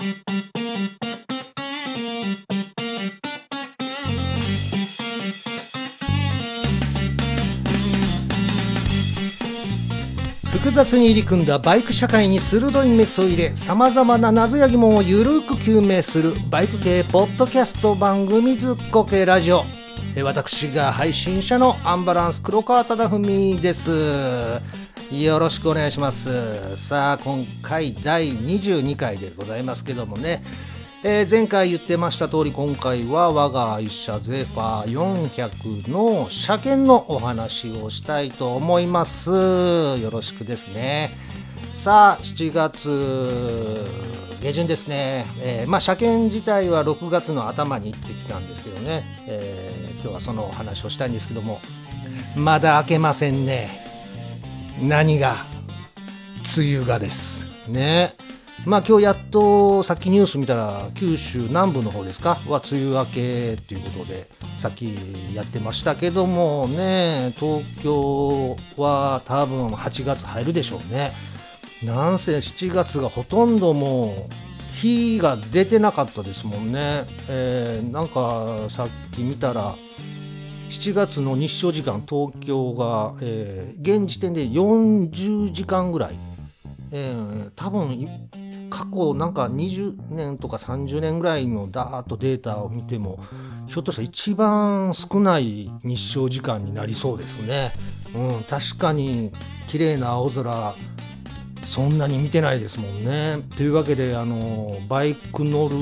複雑に入り組んだバイク社会に鋭いメスを入れ様々な謎や疑問をゆるく究明するバイク系ポッドキャスト番組ずっこけラジオ。私が配信者のアンバランス黒川忠文です。よろしくお願いします。さあ今回第22回でございますけどもね。えー、前回言ってました通り今回は我が愛車ゼファー400の車検のお話をしたいと思います。よろしくですね。さあ7月下旬ですね、えー、まあ車検自体は6月の頭に行ってきたんですけどね、えー、今日はそのお話をしたいんですけども。まだ開けませんね。何が？梅雨がです。ね。まあ今日やっとさっきニュース見たら九州南部の方ですか？は梅雨明けっていうことでさっきやってましたけどもね。東京は多分8月入るでしょうね。なんせ7月がほとんどもう日が出てなかったですもんね、えー、なんかさっき見たら7月の日照時間東京が、えー、現時点で40時間ぐらい、えー、多分過去なんか20年とか30年ぐらいのダーッとデータを見てもひょっとしたら一番少ない日照時間になりそうですね。うん、確かに綺麗な青空そんなに見てないですもんね。というわけであのバイク乗る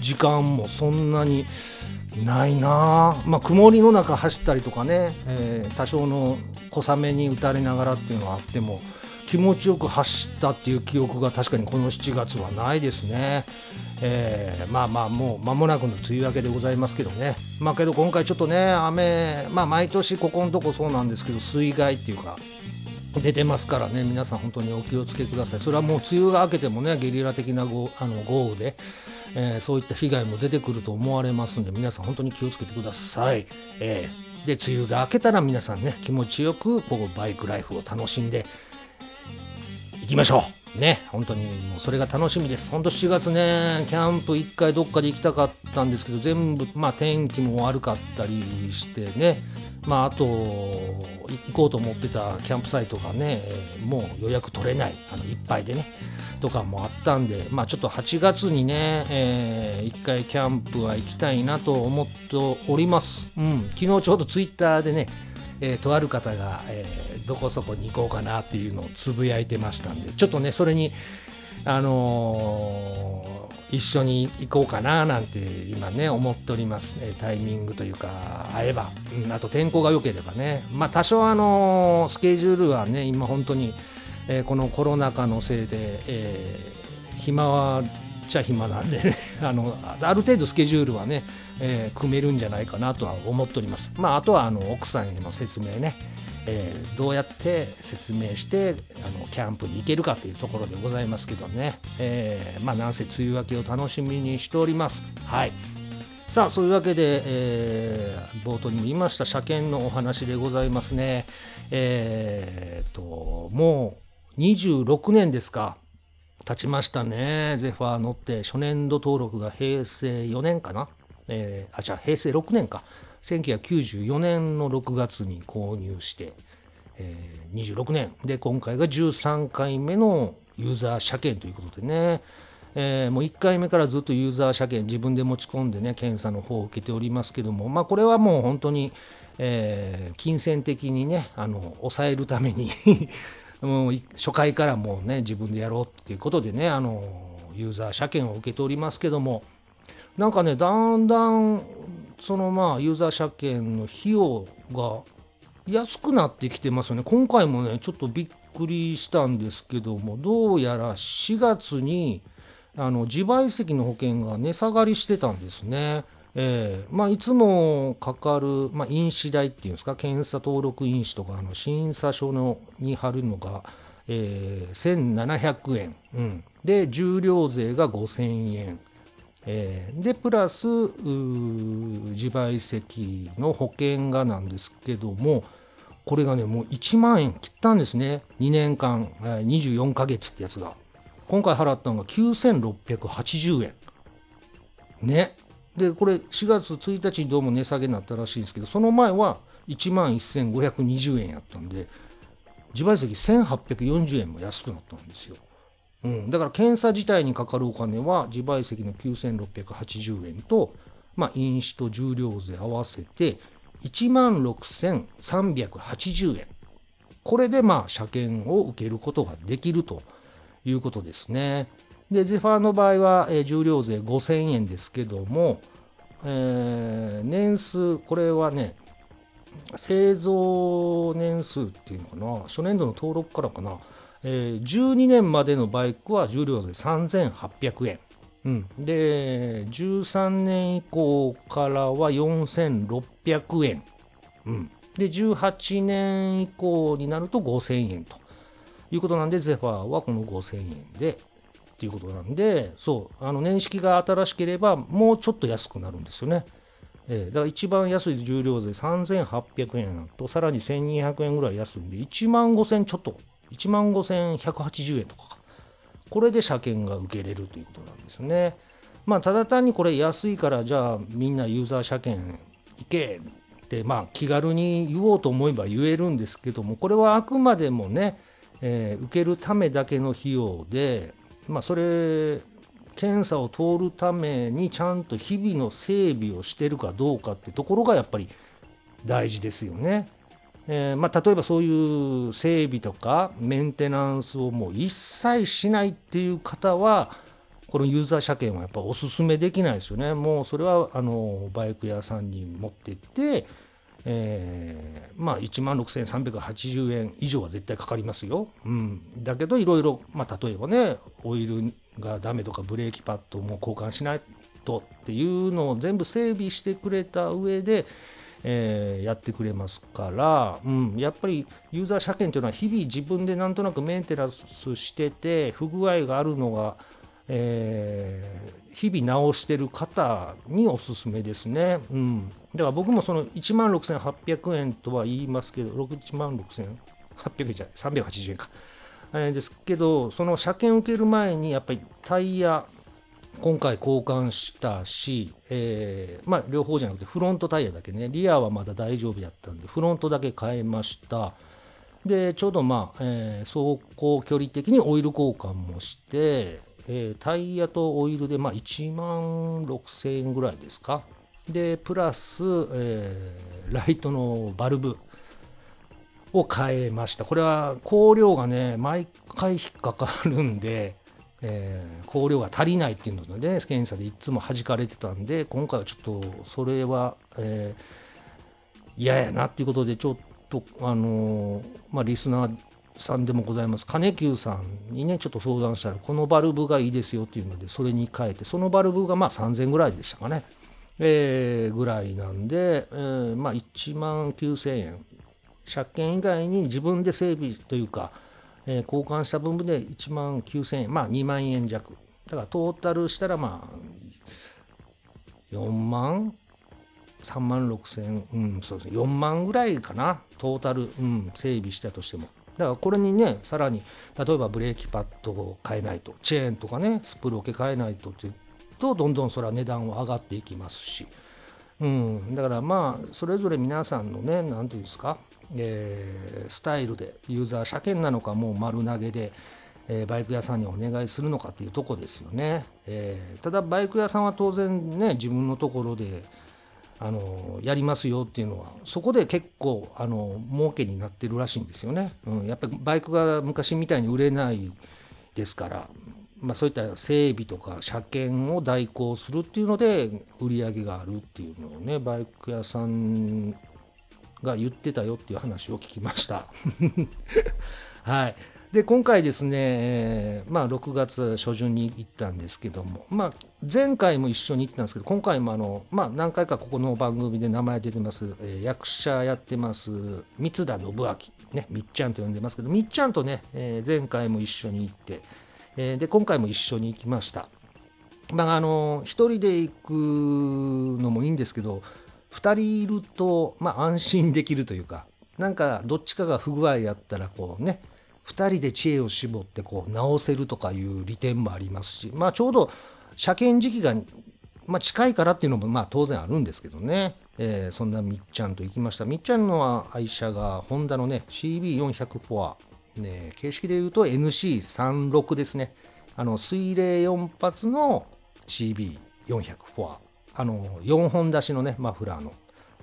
時間もそんなにないなまあ曇りの中走ったりとかね、えー、多少の小雨に打たれながらっていうのはあっても気持ちよく走ったっていう記憶が確かにこの7月はないですね。えー、まあまあもう間もなくの梅雨明けでございますけどね。まあけど今回ちょっとね、雨、まあ毎年ここのとこそうなんですけど、水害っていうか、出てますからね、皆さん本当にお気をつけください。それはもう梅雨が明けてもね、ゲリラ的な豪あの豪雨で、えー、そういった被害も出てくると思われますんで、皆さん本当に気をつけてください。えー、で、梅雨が明けたら皆さんね、気持ちよくこうバイクライフを楽しんで、行きましょう。ね本当にもうそれが楽しみです。本当7月ねキャンプ1回どっかで行きたかったんですけど全部まあ天気も悪かったりしてねまああと行こうと思ってたキャンプサイトがねもう予約取れない。あのいっぱいでね。とかもあったんでまあちょっと8月にね、えー、1回キャンプは行きたいなと思っております、うん、昨日ちょうどツイッターでねえー、とある方が、えー、どこそこに行こうかなっていうのをつぶやいてましたんでちょっとねそれにあのー、一緒に行こうかななんて今ね思っております、えタイミングというか会えば、うん、あと天候が良ければね。まあ多少あのスケジュールはね今本当に、えこのコロナ禍のせいで、え暇はちゃ暇なんでね あのある程度スケジュールはね、えー、組めるんじゃないかなとは思っております。まあ、あとはあの奥さんへの説明ね、えー、どうやって説明してあのキャンプに行けるかというところでございますけどね、えー、まあなんせ梅雨明けを楽しみにしております。はいさあそういうわけで、えー、冒頭にも言いました車検のお話でございますね。えー、ともう26年ですか経ちましたね。ゼファー乗って初年度登録が平成4年かな。えー、あ、じゃあ平成6年か。1994年の6月に購入して、えー、26年。で、今回が13回目のユーザー車検ということでね。えー、もう1回目からずっとユーザー車検自分で持ち込んでね、検査の方を受けておりますけども、まあこれはもう本当に、えー、金銭的にね、あの、抑えるためにもう初回からもうね自分でやろうっていうことでねあのユーザー車検を受けておりますけどもなんかねだんだんそのまあユーザー車検の費用が安くなってきてますよね今回もねちょっとびっくりしたんですけどもどうやら4月にあの自賠責の保険が値下がりしてたんですね。えーまあ、いつもかかる、まあ、印紙代っていうんですか、検査登録印紙とか、あの審査書のに貼るのが、えー、1700円、うん、で、重量税が5000円、えー、で、プラス、自賠責の保険がなんですけども、これがね、もう1万円切ったんですね。2年間、24ヶ月ってやつが。今回払ったのが9680円。ね。で、これ4月1日にどうも値下げになったらしいんですけど、その前は1万1520円やったんで、自賠責1840円も安くなったんですよ。うん、だから検査自体にかかるお金は自賠責の9680円と、まあ、飲酒と重量税合わせて1万6380円。これでまあ車検を受けることができるということですね。で、ゼファーの場合は、えー、重量税5000円ですけども、えー、年数、これはね、製造年数っていうのかな、初年度の登録からかな、えー、12年までのバイクは重量税3800円。うん、で、13年以降からは4600円。うん、で、18年以降になると5000円ということなんで、ゼファーはこの5000円でっていうことなんで、そう、あの年式が新しければもうちょっと安くなるんですよね。えー、だから一番安い重量税3800円と、さらに1200円ぐらい安いんで、1万5000ちょっと、1万5180円とかこれで車検が受けれるということなんですよね。まあ、ただ単にこれ安いから、じゃあみんなユーザー車検行けって、まあ、気軽に言おうと思えば言えるんですけども、これはあくまでもね、えー、受けるためだけの費用で、まあ、それ検査を通るためにちゃんと日々の整備をしてるかどうかってところがやっぱり大事ですよね。えー、まあ、例えばそういう整備とかメンテナンスをもう一切しないっていう方はこのユーザー車検はやっぱおすすめできないですよね。もうそれはあのバイク屋さんに持ってって、えー、まあ1万6380円以上は絶対かかりますよ。うん、だけどいろいろ、まあ、例えばねオイルがダメとかブレーキパッドも交換しないとっていうのを全部整備してくれた上で、えー、やってくれますから、うん、やっぱりユーザー車検というのは日々自分でなんとなくメンテナンスしてて不具合があるのが、えー、日々直してる方におすすめですね。うん、だから僕もその1万6800円とは言いますけど1万6800円じゃない380円か。えー、ですけど、その車検受ける前にやっぱりタイヤ、今回交換したし、えー、まあ両方じゃなくてフロントタイヤだけね、リアはまだ大丈夫だったんで、フロントだけ変えました。で、ちょうどまあ、えー、走行距離的にオイル交換もして、えー、タイヤとオイルでまあ1万6000円ぐらいですか。で、プラス、えー、ライトのバルブ。を変えました。これは香料がね、毎回引っかかるんで、えー、香料が足りないっていうので、ね、検査でいつも弾かれてたんで、今回はちょっとそれは、えー、嫌やなっていうことで、ちょっと、あのー、まあ、リスナーさんでもございます、金久さんにね、ちょっと相談したら、このバルブがいいですよっていうので、それに変えて、そのバルブがまあ3000ぐらいでしたかね。えー、ぐらいなんで、えー、まあ1万9000円。車検以外に自分で整備というか、えー、交換した分で1万9000円、まあ2万円弱。だからトータルしたらまあ4万3万6千、うん、そうですね、4万ぐらいかな、トータル、うん、整備したとしても。だからこれにね、さらに、例えばブレーキパッドを変えないと、チェーンとかね、スプロケ変えないとっていうと、どんどんそれは値段は上がっていきますし、うん、だからまあ、それぞれ皆さんのね、なんていうんですか、えー、スタイルでユーザー車検なのかもう丸投げで、えー、バイク屋さんにお願いするのかっていうとこですよね、えー、ただバイク屋さんは当然ね自分のところであのやりますよっていうのはそこで結構あの儲けになってるらしいんですよね、うん、やっぱりバイクが昔みたいに売れないですから、まあ、そういった整備とか車検を代行するっていうので売り上げがあるっていうのをねバイク屋さんが言ってたよっていう話を聞きました。はい。で、今回ですね、まあ、6月初旬に行ったんですけども、まあ、前回も一緒に行ったんですけど、今回もあの、まあ、何回かここの番組で名前出てます、えー、役者やってます、三田信明、ね、みっちゃんと呼んでますけど、みっちゃんとね、えー、前回も一緒に行って、え、で、今回も一緒に行きました。まあ、あの、一人で行くのもいいんですけど、2人いると、まあ、安心できるというか、なんかどっちかが不具合やったらこうね、2人で知恵を絞ってこう直せるとかいう利点もありますし、まあ、ちょうど車検時期が、まあ、近いからっていうのもまあ当然あるんですけどね、えー、そんなみっちゃんと行きました。みっちゃんの愛車がホンダのね CB400 フォア、ね、形式で言うと NC36 ですね。あの水冷4発の CB400 フォア。あの4本出しのねマフラーの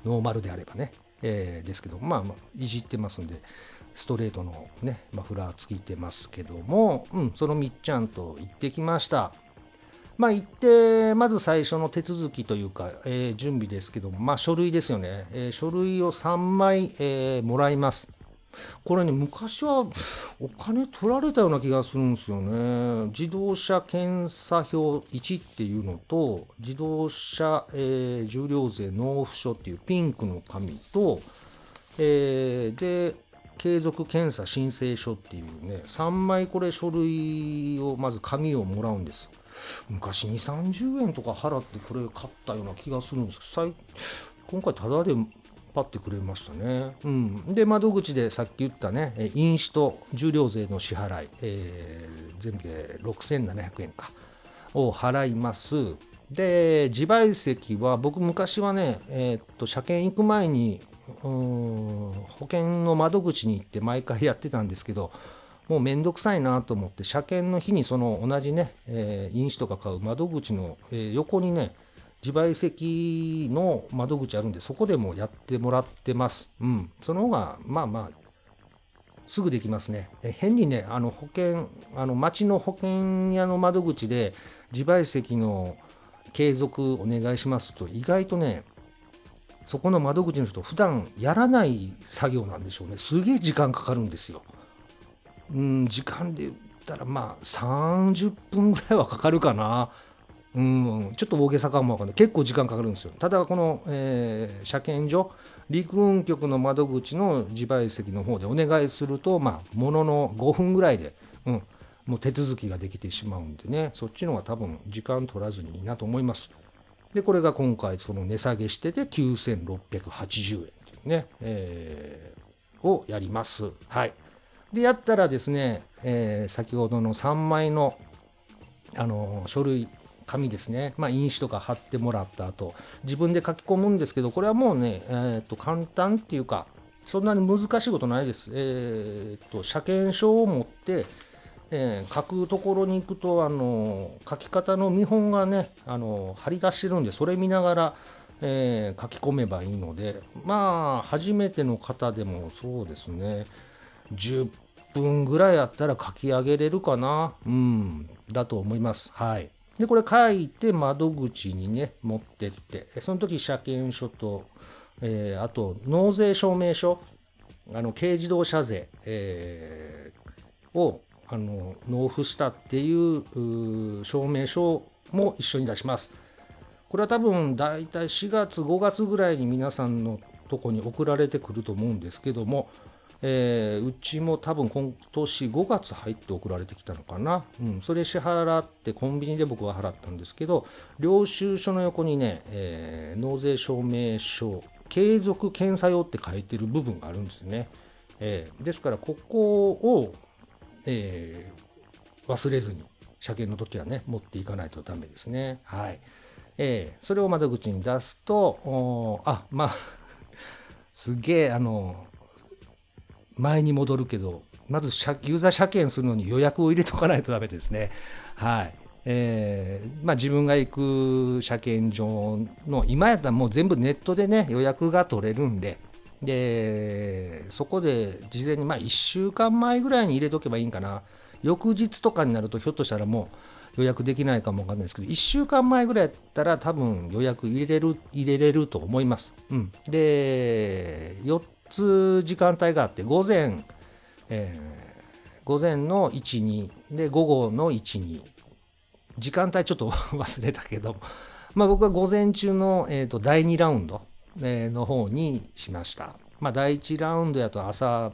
ノーマルであればね、えー、ですけどまあ、まあ、いじってますんでストレートのねマフラーついてますけども、うん、そのみっちゃんと行ってきました。まあ行ってまず最初の手続きというか、えー、準備ですけども。まあ書類ですよね、えー、書類を3枚、えー、もらいます。これね、昔はお金取られたような気がするんですよね。自動車検査表1っていうのと、自動車、えー、重量税納付書っていうピンクの紙と、えー、で、継続検査申請書っていうね、3枚これ書類を、まず紙をもらうんです。昔2、30円とか払ってこれ買ったような気がするんですけど、今回タダでパってくれましたね。うん、で窓口でさっき言ったね飲酒と重量税の支払い、えー、全部で6700円かを払います。で自賠責は僕昔はね、えー、っと車検行く前に保険の窓口に行って毎回やってたんですけどもうめんどくさいなと思って車検の日にその同じね、えー、飲酒とか買う窓口の、えー、横にね自賠責の窓口あるんで、そこでもやってもらってます。うん。その方が、まあまあ、すぐできますね。変にね、あの保険、あの町の保険屋の窓口で自賠責の継続お願いしますと、意外とね、そこの窓口の人、普段やらない作業なんでしょうね。すげえ時間かかるんですよ。うん、時間で言ったら、まあ、30分ぐらいはかかるかな。うん、ちょっと大げさかもわかんない。結構時間かかるんですよ。ただ、この、えー、車検所、陸運局の窓口の自賠責の方でお願いすると、まあ、ものの5分ぐらいで、うん、もう手続きができてしまうんでね、そっちの方が多分時間取らずにいいなと思います。で、これが今回、その値下げしてて9680円っていうね、えー、をやります。はい。で、やったらですね、えー、先ほどの3枚の、あの書類紙ですね、まあ、印紙とか貼ってもらった後。自分で書き込むんですけどこれはもうね、えー、と簡単っていうかそんなに難しいことないです。えー、と車検証を持って、えー、書くところに行くとあの書き方の見本がねあの貼り出してるんでそれ見ながら、えー、書き込めばいいのでまあ初めての方でもそうですね。10分ぐらいあったら書き上げれるかな。うんだと思います。はい。で、これ書いて窓口にね、持ってって、その時車検証と、えー、あと納税証明書、あの軽自動車税、えー、をあの納付したっていう証明書も一緒に出します。これは多分大体4月5月ぐらいに皆さんのとこに送られてくると思うんですけども、えー、うちも多分今年5月入って送られてきたのかな。うん、それ支払ってコンビニで僕は払ったんですけど、領収書の横にね、えー、納税証明書、継続検査用って書いてる部分があるんですよね。えー、ですからここを、え忘れずに車検の時はね、持っていかないとダメですね。はい。えそれを窓口に出すと、あ、まあすげえ、あの、前に戻るけど、まずユーザー車検するのに予約を入れとかないとダメですね。はい。えー、まあ自分が行く車検場の、今やったらもう全部ネットでね、予約が取れるんで、で、そこで事前に、まあ1週間前ぐらいに入れとけばいいんかな。翌日とかになるとひょっとしたらもう予約できないかもわかんないですけど、1週間前ぐらいやったら多分予約入れる、入れれると思います。うん。で、4つ時間帯があって午前、えー、午前の12で午後の12時間帯ちょっと 忘れたけど、まあ、僕は午前中の、えーと、第2ラウンド、えー、の方にしました。まあ、第1ラウンドやと朝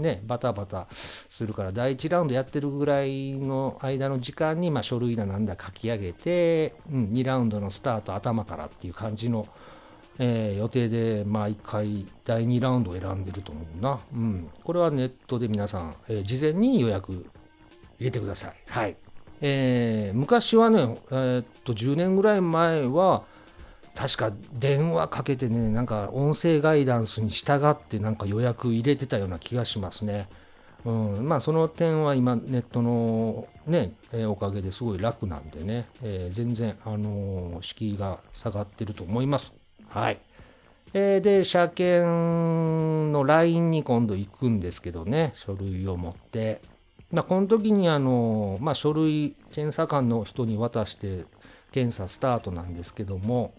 ね、バタバタするから第1ラウンドやってるぐらいの間の時間に、まあ、書類だなんだ書き上げて、うん、2ラウンドのスタート頭からっていう感じのえー、予定で毎回第2ラウンドを選んでると思うな。うん。これはネットで皆さん、えー、事前に予約入れてください。はい。えー、昔はね、え、っと、10年ぐらい前は、確か電話かけてね、なんか音声ガイダンスに従ってなんか予約入れてたような気がしますね。うん、まあその点は今ネットのね、えー、おかげですごい楽なんでね、えー、全然あのー、敷居が下がってると思います。はい。えー、で、車検の LINE に今度行くんですけどね、書類を持って。まあ、この時にあの、まあ、書類、検査官の人に渡して検査スタートなんですけども、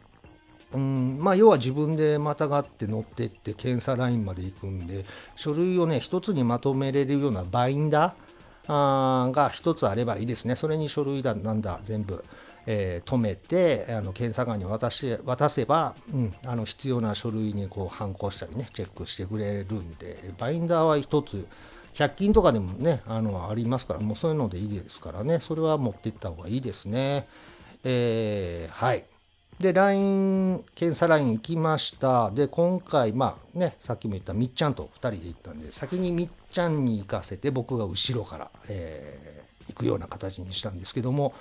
うんまあ、要は自分でまたがって乗ってって検査ラインまで行くんで書類をね一つにまとめれるようなバインダーあが一つあればいいですね。それに書類だなんだ全部、えー、止めてあの検査官に渡し渡せば、うん、あの必要な書類にこう反抗したりねチェックしてくれるんでバインダーは一つ100均とかでもねあのありますからもうそういうのでいいですからね。それは持っていった方がいいですね。えー、はい。で、LINE、検査 LINE 行きました。で、今回、まあね、さっきも言ったみっちゃんと2人で行ったんで、先にみっちゃんに行かせて、僕が後ろから、えー、行くような形にしたんですけども、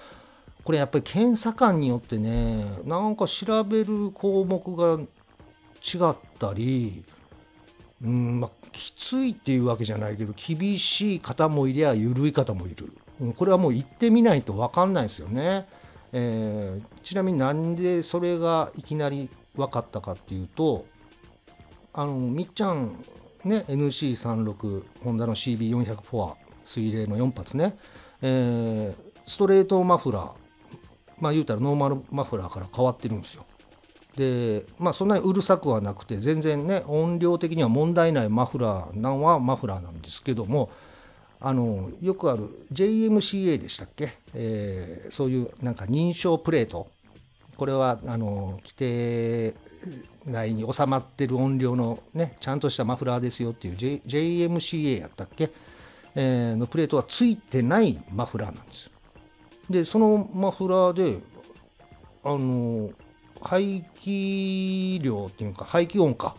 これやっぱり検査官によってね、なんか調べる項目が違ったり、うん、まあ、きついっていうわけじゃないけど、厳しい方もいりゃ、緩い方もいる。うん、これはもう行ってみないと分かんないですよね。えー、ちなみになんでそれがいきなり分かったかっていうとあのみっちゃんね NC36 ホンダの CB400 フォア水冷の4発ね、えー、ストレートマフラー。まあ言うたらノーマルマフラーから変わってるんですよ。でまあそんなにうるさくはなくて全然ね音量的には問題ないマフラーなんはマフラーなんですけどもあのよくある JMCA でしたっけ、えー、そういうなんか認証プレート。これはあの規定内に収まってる音量のねちゃんとしたマフラーですよっていう、J、JMCA やったっけ、えー、のプレートはついてないマフラーなんですでそのマフラーであの排気量っていうか排気音か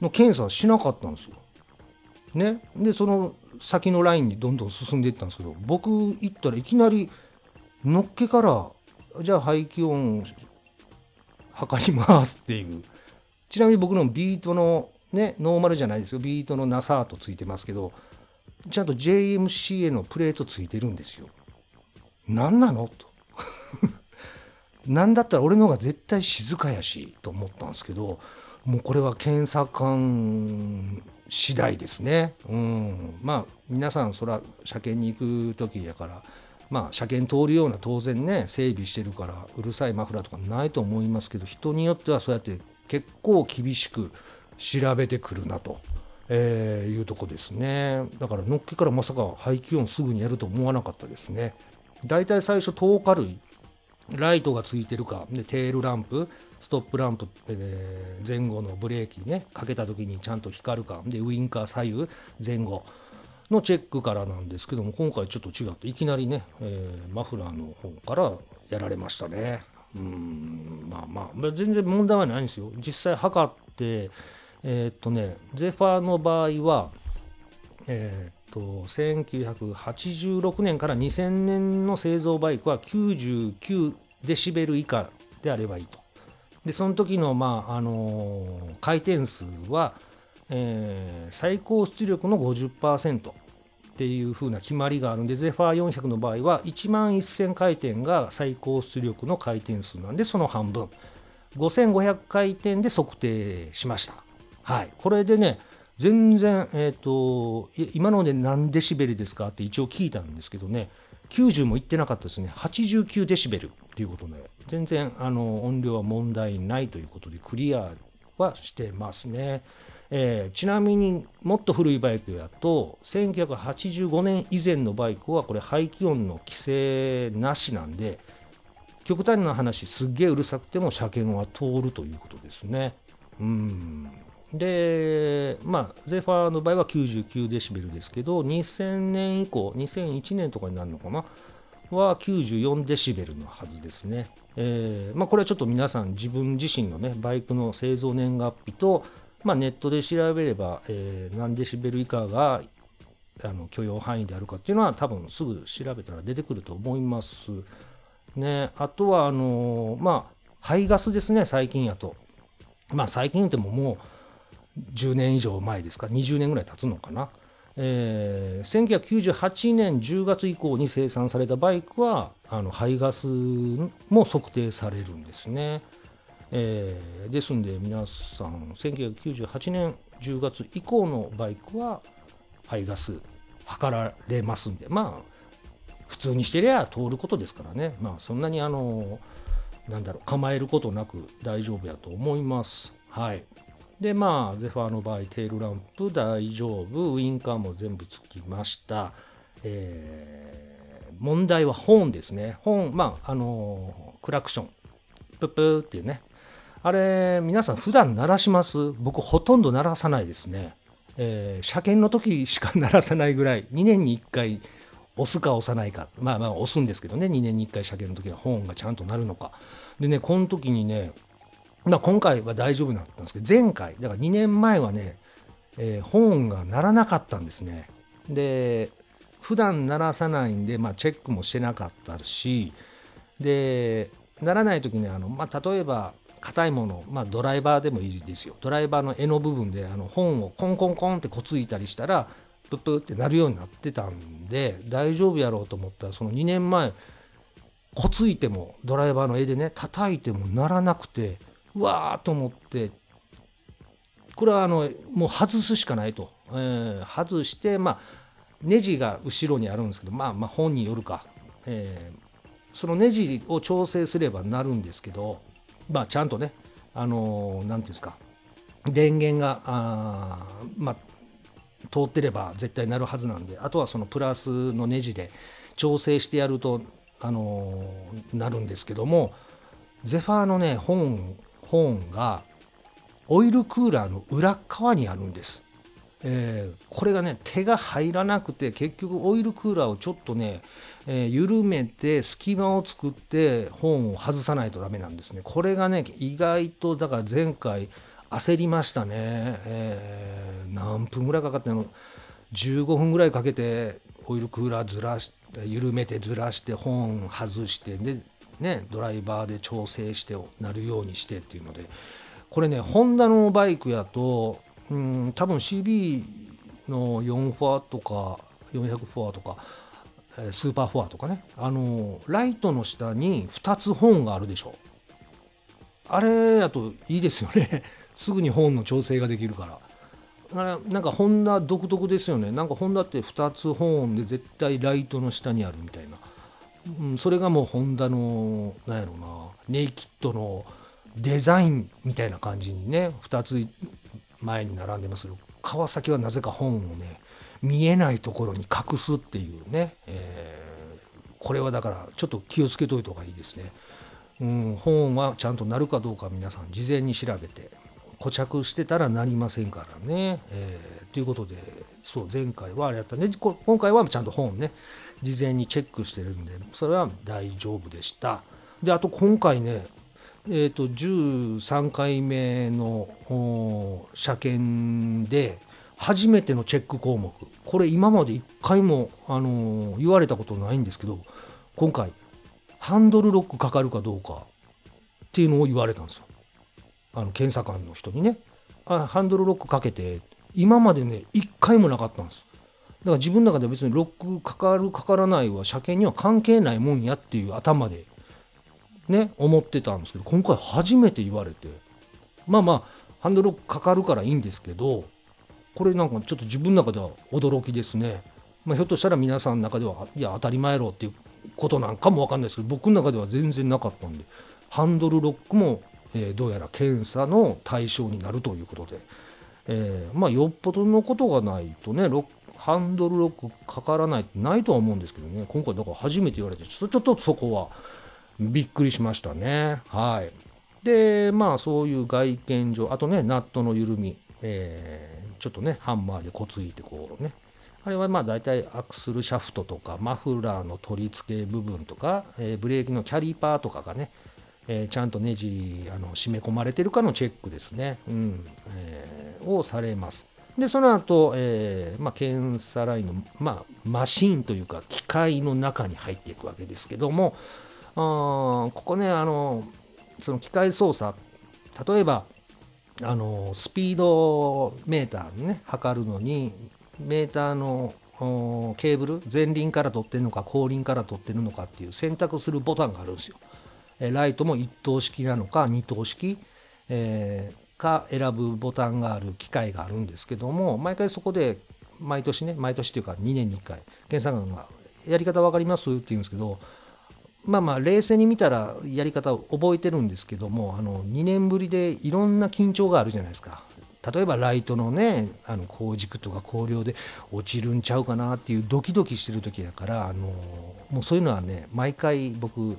の検査しなかったんですよ。ね？でその先のラインにどんどん進んでいったんですけど僕行ったらいきなりのっけからじゃあ排気音測りますっていう。ちなみに僕のビートのねノーマルじゃないですよ。ビートの NASA とついてますけどちゃんと JMCA のプレートついてるんですよ。何なの？と。何だったら俺の方が絶対静かやしと思ったんですけどもうこれは検査官次第ですね。うん、まあ皆さんそら車検に行く時やからまあ車検通るような当然ね整備してるからうるさいマフラーとかないと思いますけど人によってはそうやって結構厳しく調べてくるなと。えー、いうとこですねだからのっけからまさか排気音すぐにやると思わなかったですねだいたい最初灯火類ライトがついてるかでテールランプストップランプ、えー、前後のブレーキねかけた時にちゃんと光るかでウインカー左右前後のチェックからなんですけども今回ちょっと違っていきなりね、えー、マフラーの方からやられましたね。うんまあまあ全然問題はないんですよ。実際測ってえー、っとねゼファーの場合はえー、っと1986年から2000年の製造バイクは99デシベル以下であればいいと。でその時の、まああのー、回転数は、えー、最高出力の50%っていう風な決まりがあるんでゼファー400の場合は1万1000回転が最高出力の回転数なんでその半分。5500回転で測定しました。はい。これでね全然、えっ、ー、と今ので何デシベルですかって一応聞いたんですけどね90もいってなかったですね。89デシベルっていうことで。全然あの音量は問題ないということでクリアはしてますね、えー、ちなみにもっと古いバイクやと1985年以前のバイクはこれ排気音の規制なしなんで極端な話すっげえうるさくても車検は通るということですね。うん。で、まあ、ゼファーの場合は99デシベルですけど、2000年以降、2001年とかになるのかな、は94デシベルのはずですね。えーまあ、これはちょっと皆さん自分自身のねバイクの製造年月日と、まあ、ネットで調べれば、えー、何デシベル以下があの許容範囲であるかっていうのは多分すぐ調べたら出てくると思います。ね、あとはあのー、まあ排ガスですね最近やと。まあ最近でももう10年以上前ですか？20年ぐらい経つのかな？えー、1998年10月以降に生産されたバイクはあの排ガスも測定されるんですね。えー、ですんで皆さん1998年10月以降のバイクは排ガス測られますんでまあ普通にしてりゃ通ることですからね。まあそんなにあのなんだろう構えることなく大丈夫やと思います。はい。でまあゼファーの場合テールランプ大丈夫。ウインカーも全部つきました。えー、問題はホーンですね。ホーンまああのクラクション。プップーっていうね。あれ皆さん普段鳴らします？僕ほとんど鳴らさないですね。えー、車検の時しか鳴らさないぐらい、2年に1回押すか押さないか、まあまあ押すんですけどね、2年に1回車検の時はホーンがちゃんと鳴るのか。でね、この時にね、まあ今回は大丈夫だったんですけど、前回、だから2年前はね、えー、ホーンが鳴らなかったんですね。で、普段鳴らさないんで、まあチェックもしてなかったし、で、鳴らない時に、あの、まあ例えば、硬いもの、まあ、ドライバーでもいいですよドライバーの柄の部分であの本をコンコンコンってこついたりしたらプップってなるようになってたんで大丈夫やろうと思ったらその2年前こついてもドライバーの絵でね叩いてもならなくてわーと思ってこれはあのもう外すしかないと、えー、外してまあネジが後ろにあるんですけどまあまあ本によるか、えー、そのネジを調整すればなるんですけどまあ、ちゃんとね、あのー、なんていうんですか、電源が、あまあ、通ってれば絶対なるはずなんで、あとはそのプラスのネジで調整してやると、あのー、なるんですけども、ゼファーのね、本、本が、オイルクーラーの裏側にあるんです。えー、これがね手が入らなくて結局オイルクーラーをちょっとね、えー、緩めて隙間を作って本を外さないとダメなんですねこれがね意外とだから前回焦りましたね、えー、何分ぐらいかかっての15分ぐらいかけてオイルクーラーずらして緩めてずらして本外してでねドライバーで調整してなるようにしてっていうのでこれねホンダのバイクやとうん多分 CB の4フォアとか400フォアとかスーパーフォアとかねあのライトの下に2つホーンがあるでしょ。あれやといいですよね。すぐにホーンの調整ができるから。なんかホンダ独特ですよね。なんかホンダって2つホーンで絶対ライトの下にあるみたいな、うん、それがもうホンダのなんやろうなネイキッドのデザインみたいな感じにね2つ前に並んでますけど川崎はなぜか本をね見えないところに隠すっていうね、えー、これはだからちょっと気をつけといた方がいいですね。うん、本はちゃんとなるかどうか皆さん事前に調べて固着してたらなりませんからね。えー、ということでそう前回はあれやったね今回はちゃんと本ね事前にチェックしてるんでそれは大丈夫でした。であと今回ねえーと、13回目の車検で初めてのチェック項目。これ今まで1回も、あのー、言われたことないんですけど今回ハンドルロックかかるかどうかっていうのを言われたんですよ。あの検査官の人にね。あハンドルロックかけて。今までね1回もなかったんです。だから自分の中では別にロックかかるかからないは車検には関係ないもんやっていう頭でね思ってたんですけど今回初めて言われてまあまあハンドルかかるからいいんですけどこれなんかちょっと自分の中では驚きですね、まあ、ひょっとしたら皆さんの中ではいや当たり前やろっていうことなんかも分かんないですけど僕の中では全然なかったんでハンドルロックも、えー、どうやら検査の対象になるということで、えー、まあよっぽどのことがないとねハンドルロックかからないってないとは思うんですけどね今回だから初めて言われてちょっとそこはびっくりしましたね。はい。で、まあそういう外見上、あとね、ナットの緩み、えー、ちょっとね、ハンマーでこついてこうね、あれはまあ大体アクスルシャフトとかマフラーの取り付け部分とか、えー、ブレーキのキャリパーとかがね、えー、ちゃんとネジあの締め込まれてるかのチェックですね、うんえー、をされます。で、その後、えー、まあ、検査ラインの、まあ、マシンというか、機械の中に入っていくわけですけども、あここね、あの、その機械操作、例えば、あの、スピードメーターね、測るのに、メーターのケーブル、前輪から取ってるのか、後輪から取ってるのかっていう選択するボタンがあるんですよ。ライトも1灯式なのか、2灯式。えーか選ぶボタンがある機械があるんですけども毎回そこで毎年ね毎年というか2年に1回検査官が「やり方分かります?」って言うんですけどまあまあ冷静に見たらやり方を覚えてるんですけどもあの2年ぶりでいろんな緊張があるじゃないですか。例えばライトのねあの光軸とか光量で落ちるんちゃうかなっていうドキドキしてる時だからあのもうそういうのはね毎回僕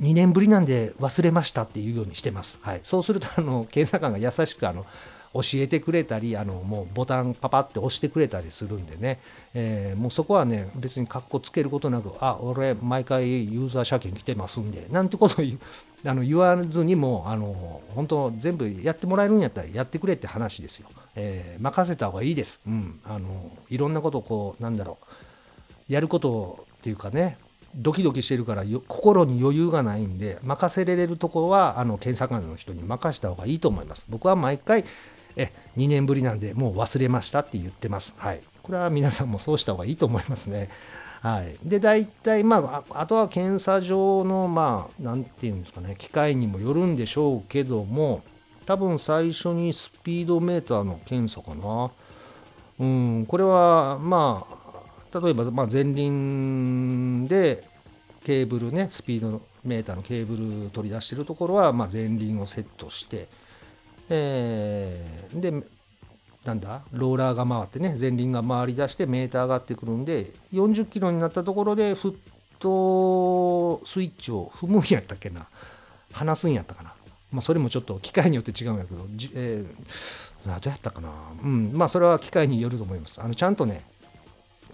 2年ぶりなんで忘れましたっていうようにしてます。はい、そうするとあの検査官が優しくあの教えてくれたりあのもうボタンパパって押してくれたりするんでね、えー、もうそこはね別にかっこつけることなくあ俺毎回ユーザー車検来てますんでなんてことを言あの言わずにもあの本当全部やってもらえるんやったらやってくれって話ですよ、えー、任せた方がいいです、うん、あのいろんなことをこうなんだろうやることっていうかねドキドキしてるから心に余裕がないんで任せられるところはあの検査官の人に任した方がいいと思います。僕は毎回え2年ぶりなんでもう忘れましたって言ってます。はい。これは皆さんもそうした方がいいと思いますね。はい。で大体まああとは検査場のまあ何て言うんですかね機械にもよるんでしょうけども多分最初にスピードメーターの検査かな。うん。これはまあ例えば、まあ、前輪でケーブルねスピードメーターのケーブル取り出してるところは、まあ、前輪をセットして、えー、でなんだローラーが回ってね前輪が回り出してメーター上がってくるんで40キロになったところでフットスイッチを踏むんやったっけな。離すんやったかな。まあ、それもちょっと機械によって違うんやけど、えー、どうやったかな。うん、まあそれは機械によると思います。あのちゃんとね、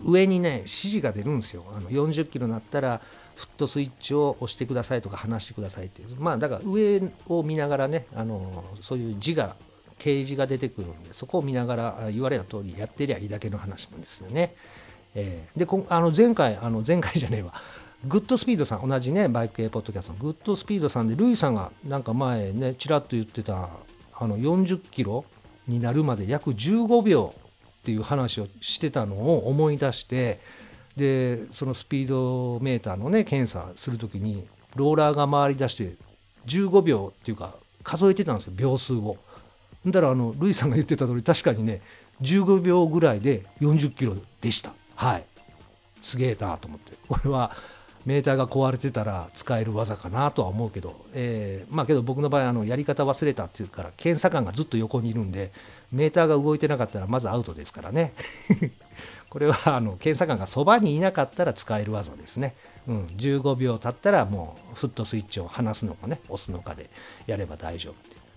上にね指示が出るんですよ。あの40キロになったらフットスイッチを押してくださいとか離してくださいっていう。まあだから上を見ながらねあのそういう字が掲示が出てくるんでそこを見ながら言われた通りやってりゃいいだけの話なんですよね。えー、でこあの前回あの前回じゃねえわ。グッドスピードさん同じねバイク系ポッドキャストの。グッドスピードさんでルイさんがなんか前ねちらっと言ってたあの40キロになるまで約15秒っていう話をしてたのを思い出してでそのスピードメーターのね検査する時にローラーが回り出して15秒っていうか数えてたんですよ秒数を。だからあのルイさんが言ってた通り確かにね15秒ぐらいで40キロでした。はい。すげえなと思って。これはメーターが壊れてたら使える技かなとは思うけど、えー、まあけど僕の場合あのやり方忘れたっていうから検査官がずっと横にいるんでメーターが動いてなかったらまずアウトですからね。これはあの検査官がそばにいなかったら使える技ですね、うん、15秒経ったらもうフットスイッチを離すのかね。押すのかでやれば大丈夫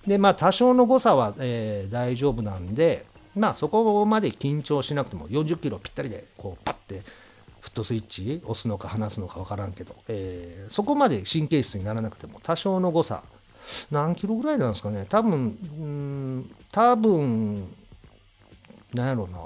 でまあ多少の誤差は、えー、大丈夫なんでまあそこまで緊張しなくても40キロぴったりでこうパッてフットスイッチ押すのか離すのか分からんけど、えー、そこまで神経質にならなくても多少の誤差何キロぐらいなんですかね。多分うん多分なんやろうな。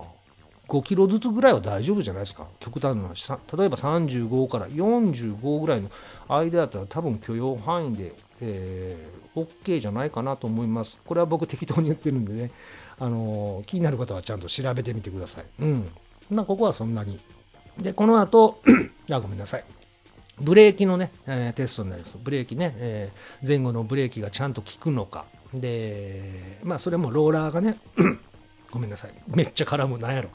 5キロずつぐらいは大丈夫じゃないですか。極端な話。例えば35から45ぐらいの間だったら多分許容範囲で、えー、OK じゃないかなと思います。これは僕適当に言ってるんでね、あのー、気になる方はちゃんと調べてみてください。うん。まあここはそんなに。で、この後 あ、ごめんなさい。ブレーキのね、えー、テストになります。ブレーキね、えー、前後のブレーキがちゃんと効くのか。で、まあ、それもローラーがね、ごめんなさい。めっちゃ絡む、なんやろ。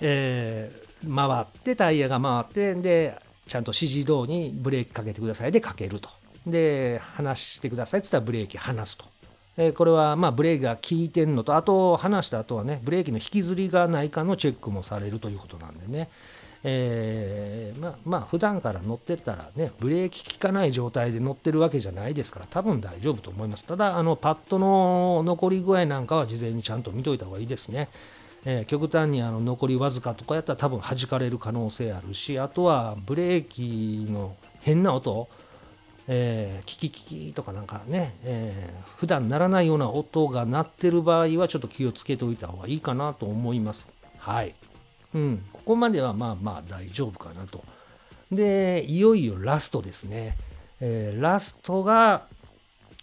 えー、回って、タイヤが回って、で、ちゃんと指示通りにブレーキかけてくださいでかけると。で、離してくださいって言ったらブレーキ離すと。えー、これはまあブレーキが効いてんのと、あと離した後はね、ブレーキの引きずりがないかのチェックもされるということなんでね。えー、まあまあ普段から乗ってったらねブレーキ効かない状態で乗ってるわけじゃないですから多分大丈夫と思いますただあのパッドの残り具合なんかは事前にちゃんと見といた方がいいですねえー、極端にあの残りわずかとかやったら多分弾かれる可能性あるしあとはブレーキの変な音えー、キキキキとかなんかね、えー、普段鳴らないような音が鳴ってる場合はちょっと気をつけておいた方がいいかなと思います。はい。うん、ここまではまあまあ大丈夫かなと。で、いよいよラストですね。えー、ラストが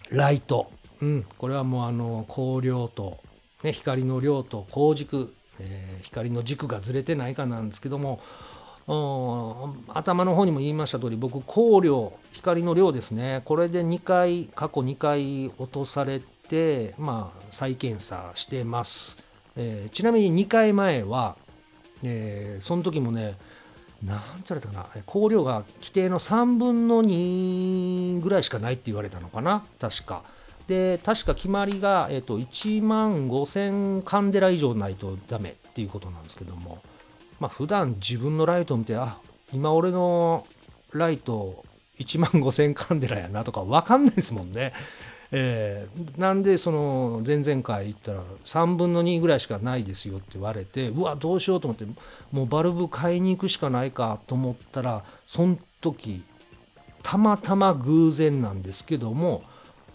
ライト。うん、これはもうあの光量と、ね、光の量と光軸、えー、光の軸がずれてないかなんですけども、頭の方にも言いました通り僕光量光の量ですねこれで2回過去2回落とされてまあ再検査してます、えー、ちなみに2回前は、えー、その時もねなんて言われたかな光量が規定の3分の2ぐらいしかないって言われたのかな確かで確か決まりが、えー、と1万5000カンデラ以上ないとダメっていうことなんですけどもまあ普段自分のライトを見て、あ、今俺のライト1万5000カンデラやなとか分かんないですもんね。えー、なんでその前々回行ったら3分の2ぐらいしかないですよって言われてうわどうしようと思ってもうバルブ買いに行くしかないかと思ったらその時たまたま偶然なんですけども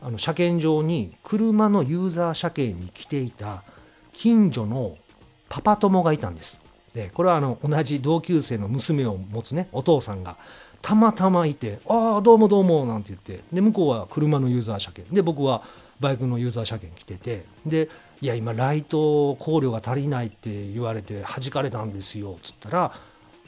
あの車検場に車のユーザー車検に来ていた近所のパパ友がいたんです。でこれはあの同じ同級生の娘を持つねお父さんがたまたまいて「ああどうもどうも」なんて言って。で向こうは車のユーザー車検。で僕はバイクのユーザー車検来てて。で「いや今ライト光量が足りないって言われて弾かれたんですよ」っつったら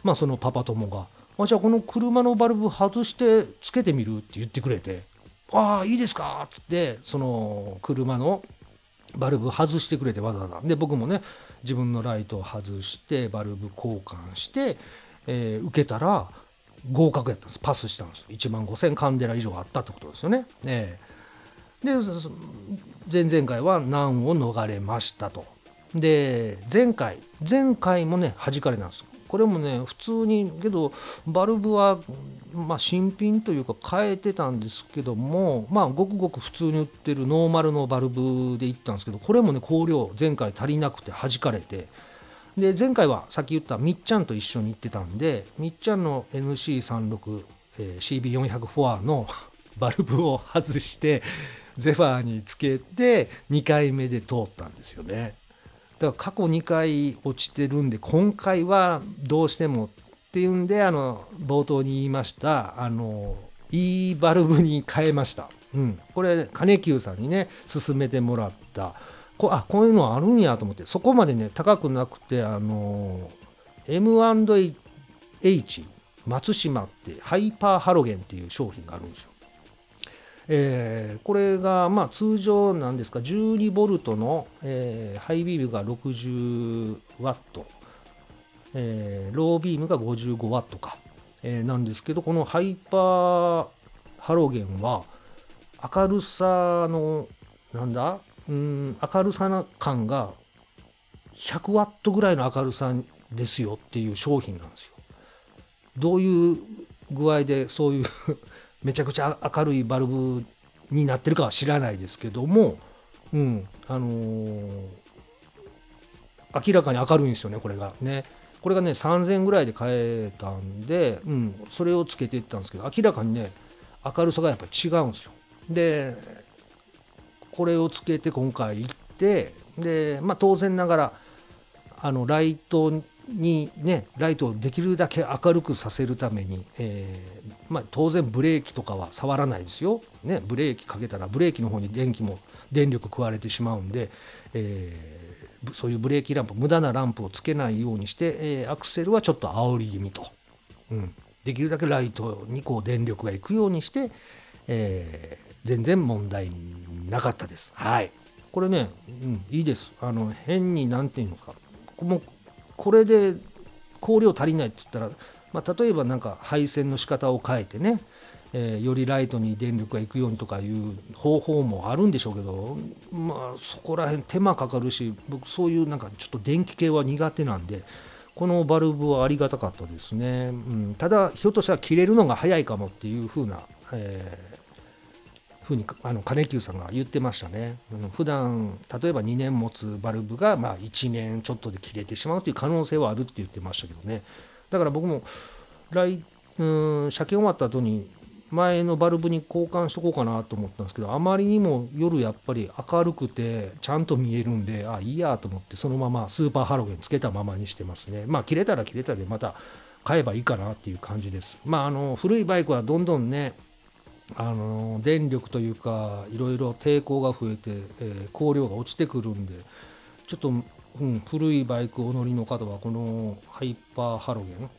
まあそのパパ友が「あじゃあこの車のバルブ外してつけてみる?」って言ってくれて「ああいいですか」っつってその車のバルブ外してくれてわざわざ。で僕もね自分のライトを外してバルブ交換して、えー、受けたら合格やったんですパスしたんです1万5000カンデラ以上あったってことですよね。えー、で前々回は難を逃れましたと。で前回前回もね弾かれなんですこれもね普通にけどバルブは、まあ、新品というか変えてたんですけどもまあごくごく普通に売ってるノーマルのバルブでいったんですけどこれもね光量前回足りなくて弾かれてで前回はさっき言ったみっちゃんと一緒に行ってたんでみっちゃんの NC36CB400 フォアの バルブを外してゼファーにつけて2回目で通ったんですよね。だから過去2回落ちてるんで今回はどうしてもっていうんであの冒頭に言いましたあのいいバルブに変えました、うん、これ金久さんにね勧めてもらった。こあこういうのあるんやと思ってそこまでね高くなくてあの M&H 松島ってハイパーハロゲンっていう商品があるんですよ。えー、これがまあ通常なんですか12ボルトの、えー、ハイビームが60ワット、えー、ロービームが55ワットか、えー、なんですけどこのハイパーハロゲンは明るさのなんだうん明るさな感が100ワットぐらいの明るさですよっていう商品なんですよ。どういう具合でそういう めちゃくちゃ明るいバルブになってるかは知らないですけども、うん、あのー、明らかに明るいんですよね、これがね。これがね、3000ぐらいで買えたんで、うん、それをつけていったんですけど、明らかにね、明るさがやっぱ違うんですよ。で、これをつけて今回行って、で、まあ当然ながら、あの、ライトにねライトをできるだけ明るくさせるために、えー、まあ、当然ブレーキとかは触らないですよ、ね、ブレーキかけたらブレーキの方に電気も電力食われてしまうんで、えー、そういうブレーキランプ無駄なランプをつけないようにして、えー、アクセルはちょっと煽り気味と、うん、できるだけライトにこう電力がいくようにして、え全然問題なかったです。はいこれね、うん、いいです。あの変に何て言うのかもこれで光量足りないって言ったら、まあ、例えばなんか配線の仕方を変えてね、えー、よりライトに電力がいくようにとかいう方法もあるんでしょうけど、まあ、そこら辺手間かかるし僕そういうなんかちょっと電気系は苦手なんでこのバルブはありがたかったですね、うん、ただひょっとしたら切れるのが早いかもっていう風な、えー、ふうにあの金久さんが言ってましたね、うん、普段例えば2年持つバルブがまあ1年ちょっとで切れてしまうという可能性はあるって言ってましたけどね。だから僕も来うん車検終わった後に前のバルブに交換しとこうかなと思ったんですけどあまりにも夜やっぱり明るくてちゃんと見えるんであいいやと思ってそのままスーパーハロゲンつけたままにしてますね。まあ切れたら切れたでまた買えばいいかなっていう感じです。まああの古いバイクはどんどんねあの電力というかいろいろ抵抗が増えて、えー、光量が落ちてくるんでちょっと、うん、古いバイクお乗りの方はこのハイパーハロゲン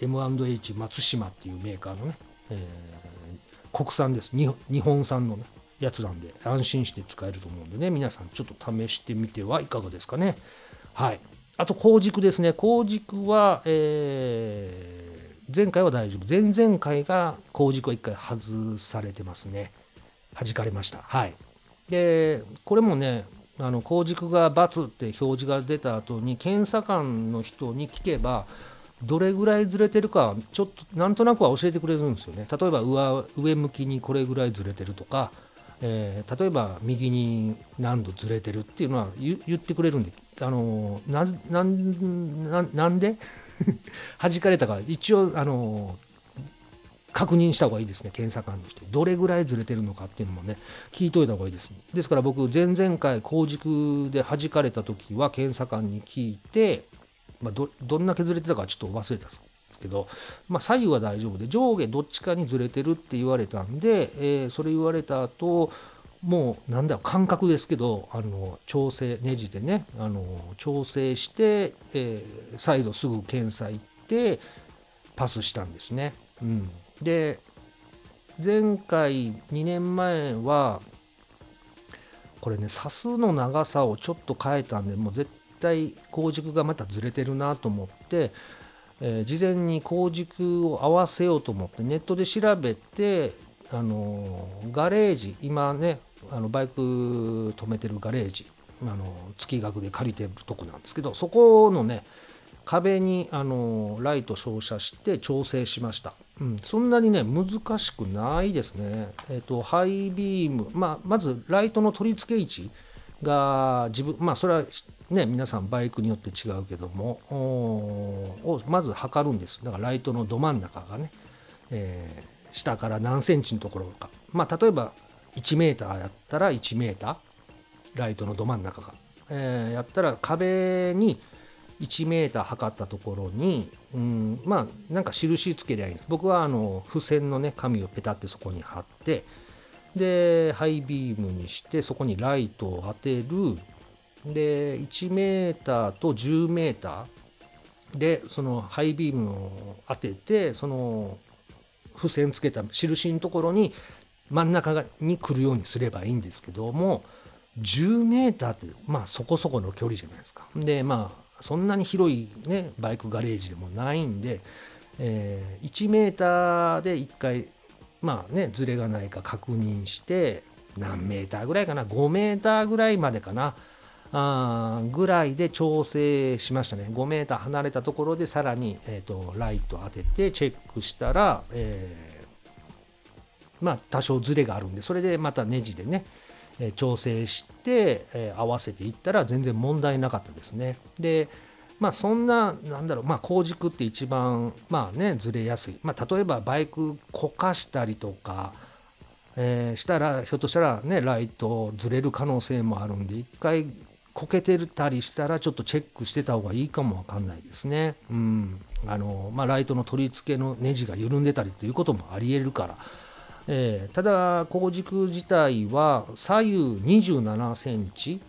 M&H 松島っていうメーカーのね、えー、国産です。日本産の、ね、やつなんで安心して使えると思うんでね皆さんちょっと試してみてはいかがですかね。はい。あと後軸ですね。後軸は、えー前回は大丈夫。前々回が工軸は1回外されてますね。弾かれました。はい。で、これもね、あの、工軸が×って表示が出た後に、検査官の人に聞けば、どれぐらいずれてるか、ちょっと、なんとなくは教えてくれるんですよね。例えば上、上向きにこれぐらいずれてるとか、えー、例えば右に何度ずれてるっていうのは言ってくれるんであのなななんで？弾かれたか一応あの確認した方がいいですね検査官の人。どれぐらいずれてるのかっていうのもね聞いといた方がいいです。ですから僕前々回工軸で弾かれた時は検査官に聞いて、まあ、どどんな削れてたかちょっと忘れたんですけど、まあ、左右は大丈夫で上下どっちかにずれてるって言われたんで、えー、それ言われた後もうなんだろう感覚ですけどあの調整ネジでねあの調整して、えー、再度すぐ検査行ってパスしたんですね。うん、で前回2年前はこれねサスの長さをちょっと変えたんでもう絶対工軸がまたずれてるなと思って、えー、事前に工軸を合わせようと思ってネットで調べてあのガレージ今ねあのバイク止めてるガレージ。あの月額で借りてるとこなんですけどそこのね壁にあのライト照射して調整しました、うん、そんなにね難しくないですね。えっ、ー、とハイビーム、まあ、まずライトの取り付け位置が自分まあそれはね皆さんバイクによって違うけどもをまず測るんです。だからライトのど真ん中がね、えー、下から何センチのところか。まあ例えば1メーターやったら1メーターライトのど真ん中が、えー、やったら壁に1メーター測ったところに、うん、まあなんか印つけりゃいい僕はあの付箋のね紙をペタってそこに貼ってでハイビームにしてそこにライトを当てる。で1メーターと10メーターでそのハイビームを当ててその付箋つけた印のところに真ん中に来るようにすればいいんですけども10メーターってまあそこそこの距離じゃないですか。でまあそんなに広いねバイクガレージでもないんで、えー、1メーターで1回まあねずれがないか確認して何メーターぐらいかな？5メーターぐらいまでかな？あぐらいで調整しましたね。5メーター離れたところでさらに、えーと、ライト当ててチェックしたら、えまあ多少ズレがあるんでそれでまたネジでね、調整して、合わせていったら全然問題なかったですね。でまあそんななんだろうまあ工軸って一番まあねずれやすい、まあ、例えばバイクこかしたりとか、えー、したらひょっとしたらねライトずれる可能性もあるんで一回こけてたりしたらちょっとチェックしてた方がいいかもわかんないですね。うん。あの、まあ、ライトの取り付けのネジが緩んでたりっていうこともあり得るから、えー、ただ工軸自体は左右27センチ、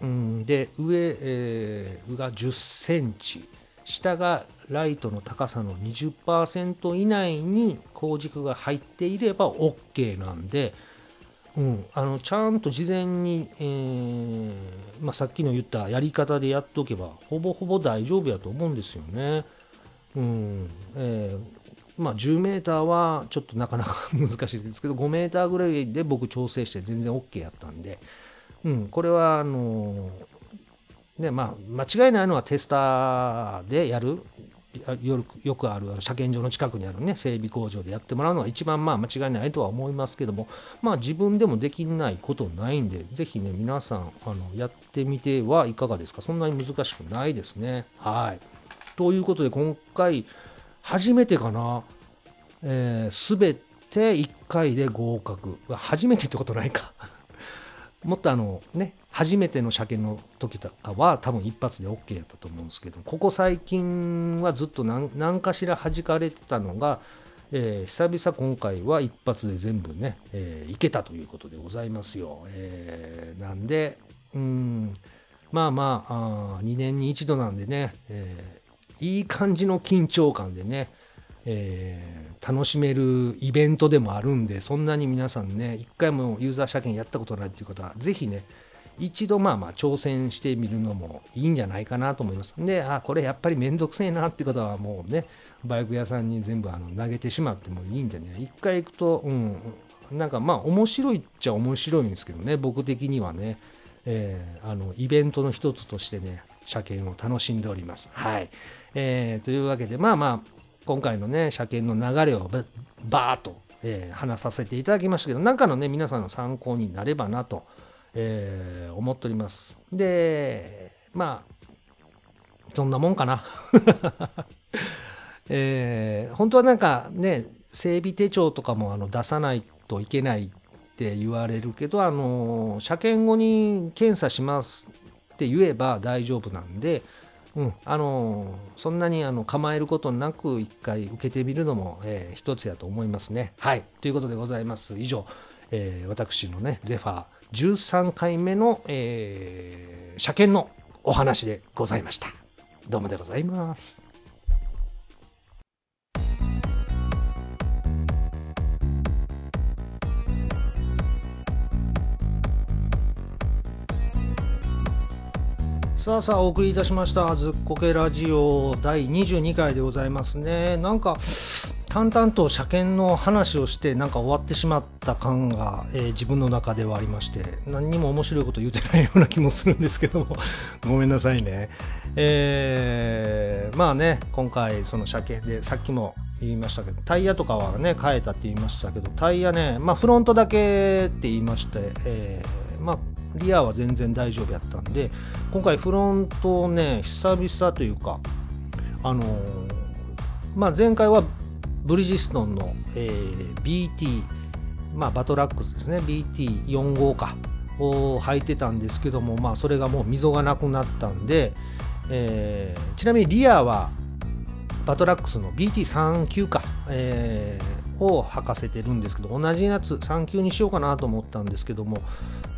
うん、で上、えー、が10センチ。下がライトの高さの20%以内に工軸が入っていれば OK なんで、うん、あのちゃんと事前に、えーまあ、さっきの言ったやり方でやっておけばほぼほぼ大丈夫やと思うんですよね。うんえー、まあ、10メーターはちょっとなかなか難しいですけど5メーターぐらいで僕調整して全然 OK やったんで、うん、これはあのねまあ、間違いないのはテスターでやる。よくよくある車検場の近くにあるね整備工場でやってもらうのが一番まあ間違いないとは思いますけども。まあ自分でもできないことないんでぜひね皆さんあのやってみてはいかがですか。そんなに難しくないですね。はい。ということで今回初めてかな。えー、全て1回で合格。初めてってことないか。もっとあのね初めての車検の時とかは多分一発で OK やったと思うんですけどここ最近はずっと何かしら弾かれてたのが、えー、久々今回は一発で全部ね、えー、いけたということでございますよ。えー、なんでうんまあまああ2年に一度なんでね、え、いい感じの緊張感でね、えー、楽しめるイベントでもあるんでそんなに皆さんね一回もユーザー車検やったことないっていう方は是非ね一度まあまあ挑戦してみるのもいいんじゃないかなと思います。で、あ、これやっぱりめんどくせえなって方はもうね、バイク屋さんに全部あの投げてしまってもいいんでね、一回行くと、うん、なんかまあ面白いっちゃ面白いんですけどね、僕的にはね、えー、あの、イベントの一つとしてね、車検を楽しんでおります。はい。えー、というわけで、まあまあ、今回のね、車検の流れをバーっと、えー、話させていただきましたけど、なんかのね、皆さんの参考になればなと。えー、思っております。で、まあ、そんなもんかな。えー、本当はなんかね、整備手帳とかもあの出さないといけないって言われるけど、あの、車検後に検査しますって言えば大丈夫なんで、うん、あのそんなにあの構えることなく一回受けてみるのも、えー、一つやと思いますね。はい。ということでございます。以上、えー、私のね、ゼファー13回目の、えー、車検のお話でございました。どうもでございます。さあさあお送りいたしましたずっこけラジオ第22回でございますね。なんか淡々と車検の話をしてなんか終わってしまった感が、えー、自分の中ではありまして何にも面白いこと言うてないような気もするんですけども ごめんなさいね。えー、まあね今回その車検でさっきも言いましたけどタイヤとかはね変えたって言いましたけどタイヤねまあフロントだけって言いまして、えー、まあリアは全然大丈夫やったんで今回フロントをね久々というかあのー、まあ前回はブリヂストンの、えー、BT、まあ、バトラックスですね BT45 かを履いてたんですけども、まあ、それがもう溝がなくなったんで、えー、ちなみにリアはバトラックスの BT39 か、え、を履かせてるんですけど同じやつ3級にしようかなと思ったんですけども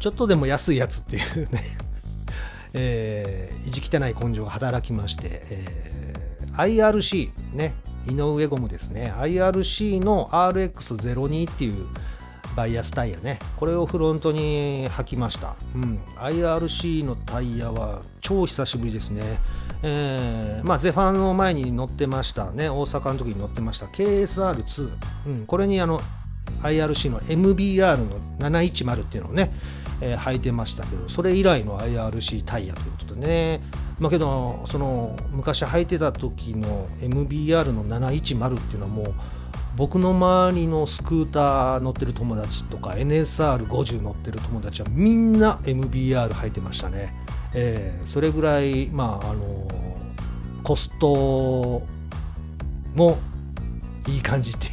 ちょっとでも安いやつっていうね えー、意地汚い根性が働きまして、えー、IRC ね井上ゴムですね。IRC の RX02 っていうバイアスタイヤね。これをフロントに履きました、うん、IRC のタイヤは超久しぶりですね。えー、まあゼファンの前に乗ってましたね。大阪の時に乗ってました。KSR2、うん、これにあの IRC の MBR の710っていうのをね、えー、履いてましたけどそれ以来の IRC タイヤということでね。まあけどその昔履いてた時の MBR の710っていうのはもう僕の周りのスクーター乗ってる友達とか NSR50 乗ってる友達はみんな MBR 履いてましたね、えー、それぐらいまああのコストもいい感じってい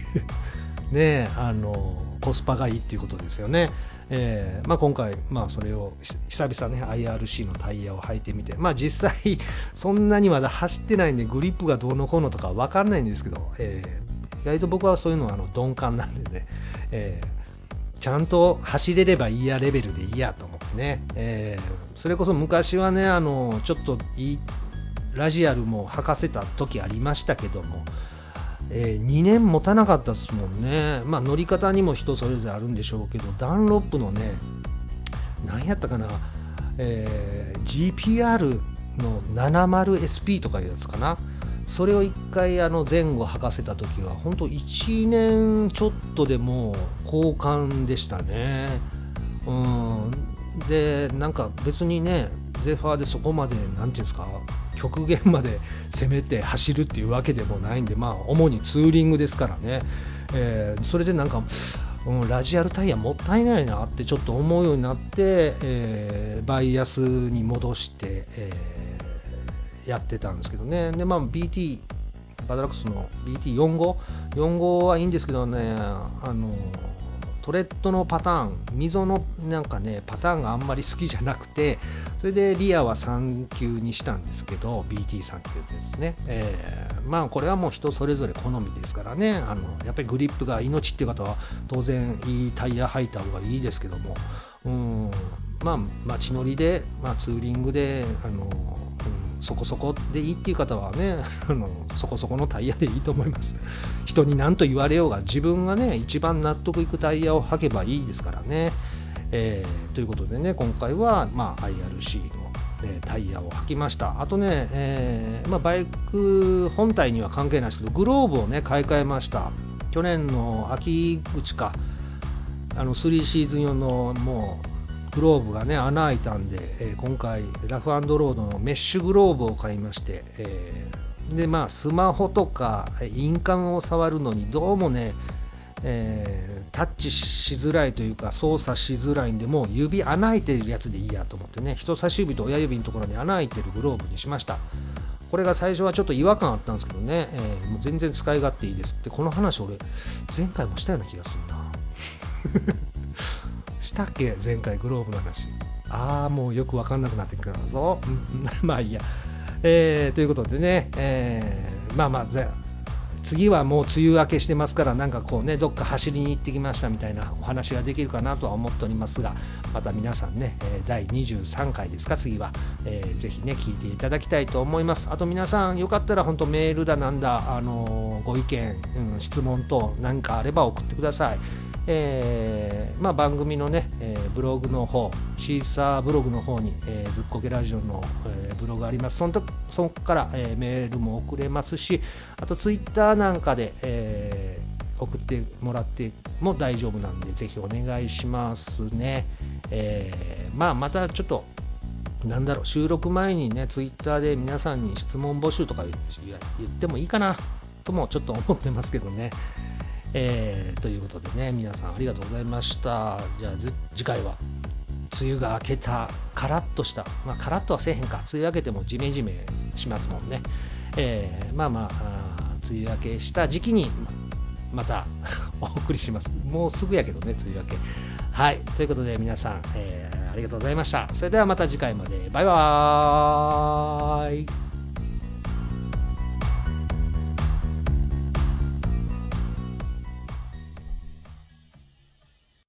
う ねあのコスパがいいっていうことですよね。えーまあ、今回、まあ、それを久々ね IRC のタイヤを履いてみて、まあ、実際 そんなにまだ走ってないんでグリップがどうのこうのとか分かんないんですけど、えー、意外と僕はそういうのはあの鈍感なんでね、えー、ちゃんと走れればいいやレベルでいいやと思ってね、えー、それこそ昔はねあのちょっとラジアルも履かせた時ありましたけどもえー、2年持たなかったですもんね。まあ乗り方にも人それぞれあるんでしょうけど、ダンロップのね、何やったかな、えー、GPR の 70SP とかいうやつかな。それを1回あの前後履かせた時は、本当1年ちょっとでも交換でしたね。うん。で、なんか別にね、ゼファーでそこまで、何て言うんですか、極限まで 攻めて走るっていうわけでもないんでまあ主にツーリングですからね、えー、それでなんかうん、ラジアルタイヤもったいないなってちょっと思うようになって、えー、バイアスに戻して、えー、やってたんですけどね。でまあ BT バドラックスの BT4545 はいいんですけどねあのトレッドのパターン溝のなんかねパターンがあんまり好きじゃなくてそれでリアは3級にしたんですけど BT3 級ですね、えー、まあこれはもう人それぞれ好みですからね。あのやっぱりグリップが命っていう方は当然いいタイヤ履いた方がいいですけども。うん。まあ街乗りで、まあ、ツーリングであの、うん、そこそこでいいっていう方はね あのそこそこのタイヤでいいと思います。人に何と言われようが自分がね一番納得いくタイヤを履けばいいですからね、えー、ということでね今回は、まあ、IRC のえタイヤを履きました。あとね、えー、まあ、バイク本体には関係ないですけどグローブをね買い替えました。去年の秋口か。あの3シーズン用のもうグローブがね穴開いたんで、えー、今回ラフロードのメッシュグローブを買いまして、えー、でまあスマホとかインカムを触るのにどうもねえー、タッチしづらいというか操作しづらいんでもう指穴開いてるやつでいいやと思ってね人差し指と親指のところに穴開いてるグローブにしました。これが最初はちょっと違和感あったんですけどね、えー、もう全然使い勝手いいですってこの話俺前回もしたような気がするな。したっけ前回グローブの話。ああもうよく分かんなくなってくるぞ。まあいいや。えー、ということでね、えー、まあまあ次はもう梅雨明けしてますからなんかこうねどっか走りに行ってきましたみたいなお話ができるかなとは思っておりますがまた皆さんね、第23回ですか次は、えー、ぜひね聞いていただきたいと思います。あと皆さんよかったら本当メールだなんだあのご意見、うん、質問等何かあれば送ってください。えーまあ、番組のね、えー、ブログの方シーサーブログの方に、えー、ずっこけラジオの、え、ブログあります。そのとそこから、え、メールも送れますしあとツイッターなんかで、え、送ってもらっても大丈夫なんでぜひお願いしますね、え、まあまたちょっとなんだろう収録前にねツイッターで皆さんに質問募集とか言ってもいいかなともちょっと思ってますけどね。えー、ということでね皆さんありがとうございました。じゃあ次回は梅雨が明けたカラッとしたまあカラッとはせえへんか。梅雨明けてもジメジメしますもんね、えー、まあまあ梅雨明けした時期にまた お送りします。もうすぐやけどね梅雨明け。はい。ということで皆さん、えー、ありがとうございました。それではまた次回まで。バイバーイ。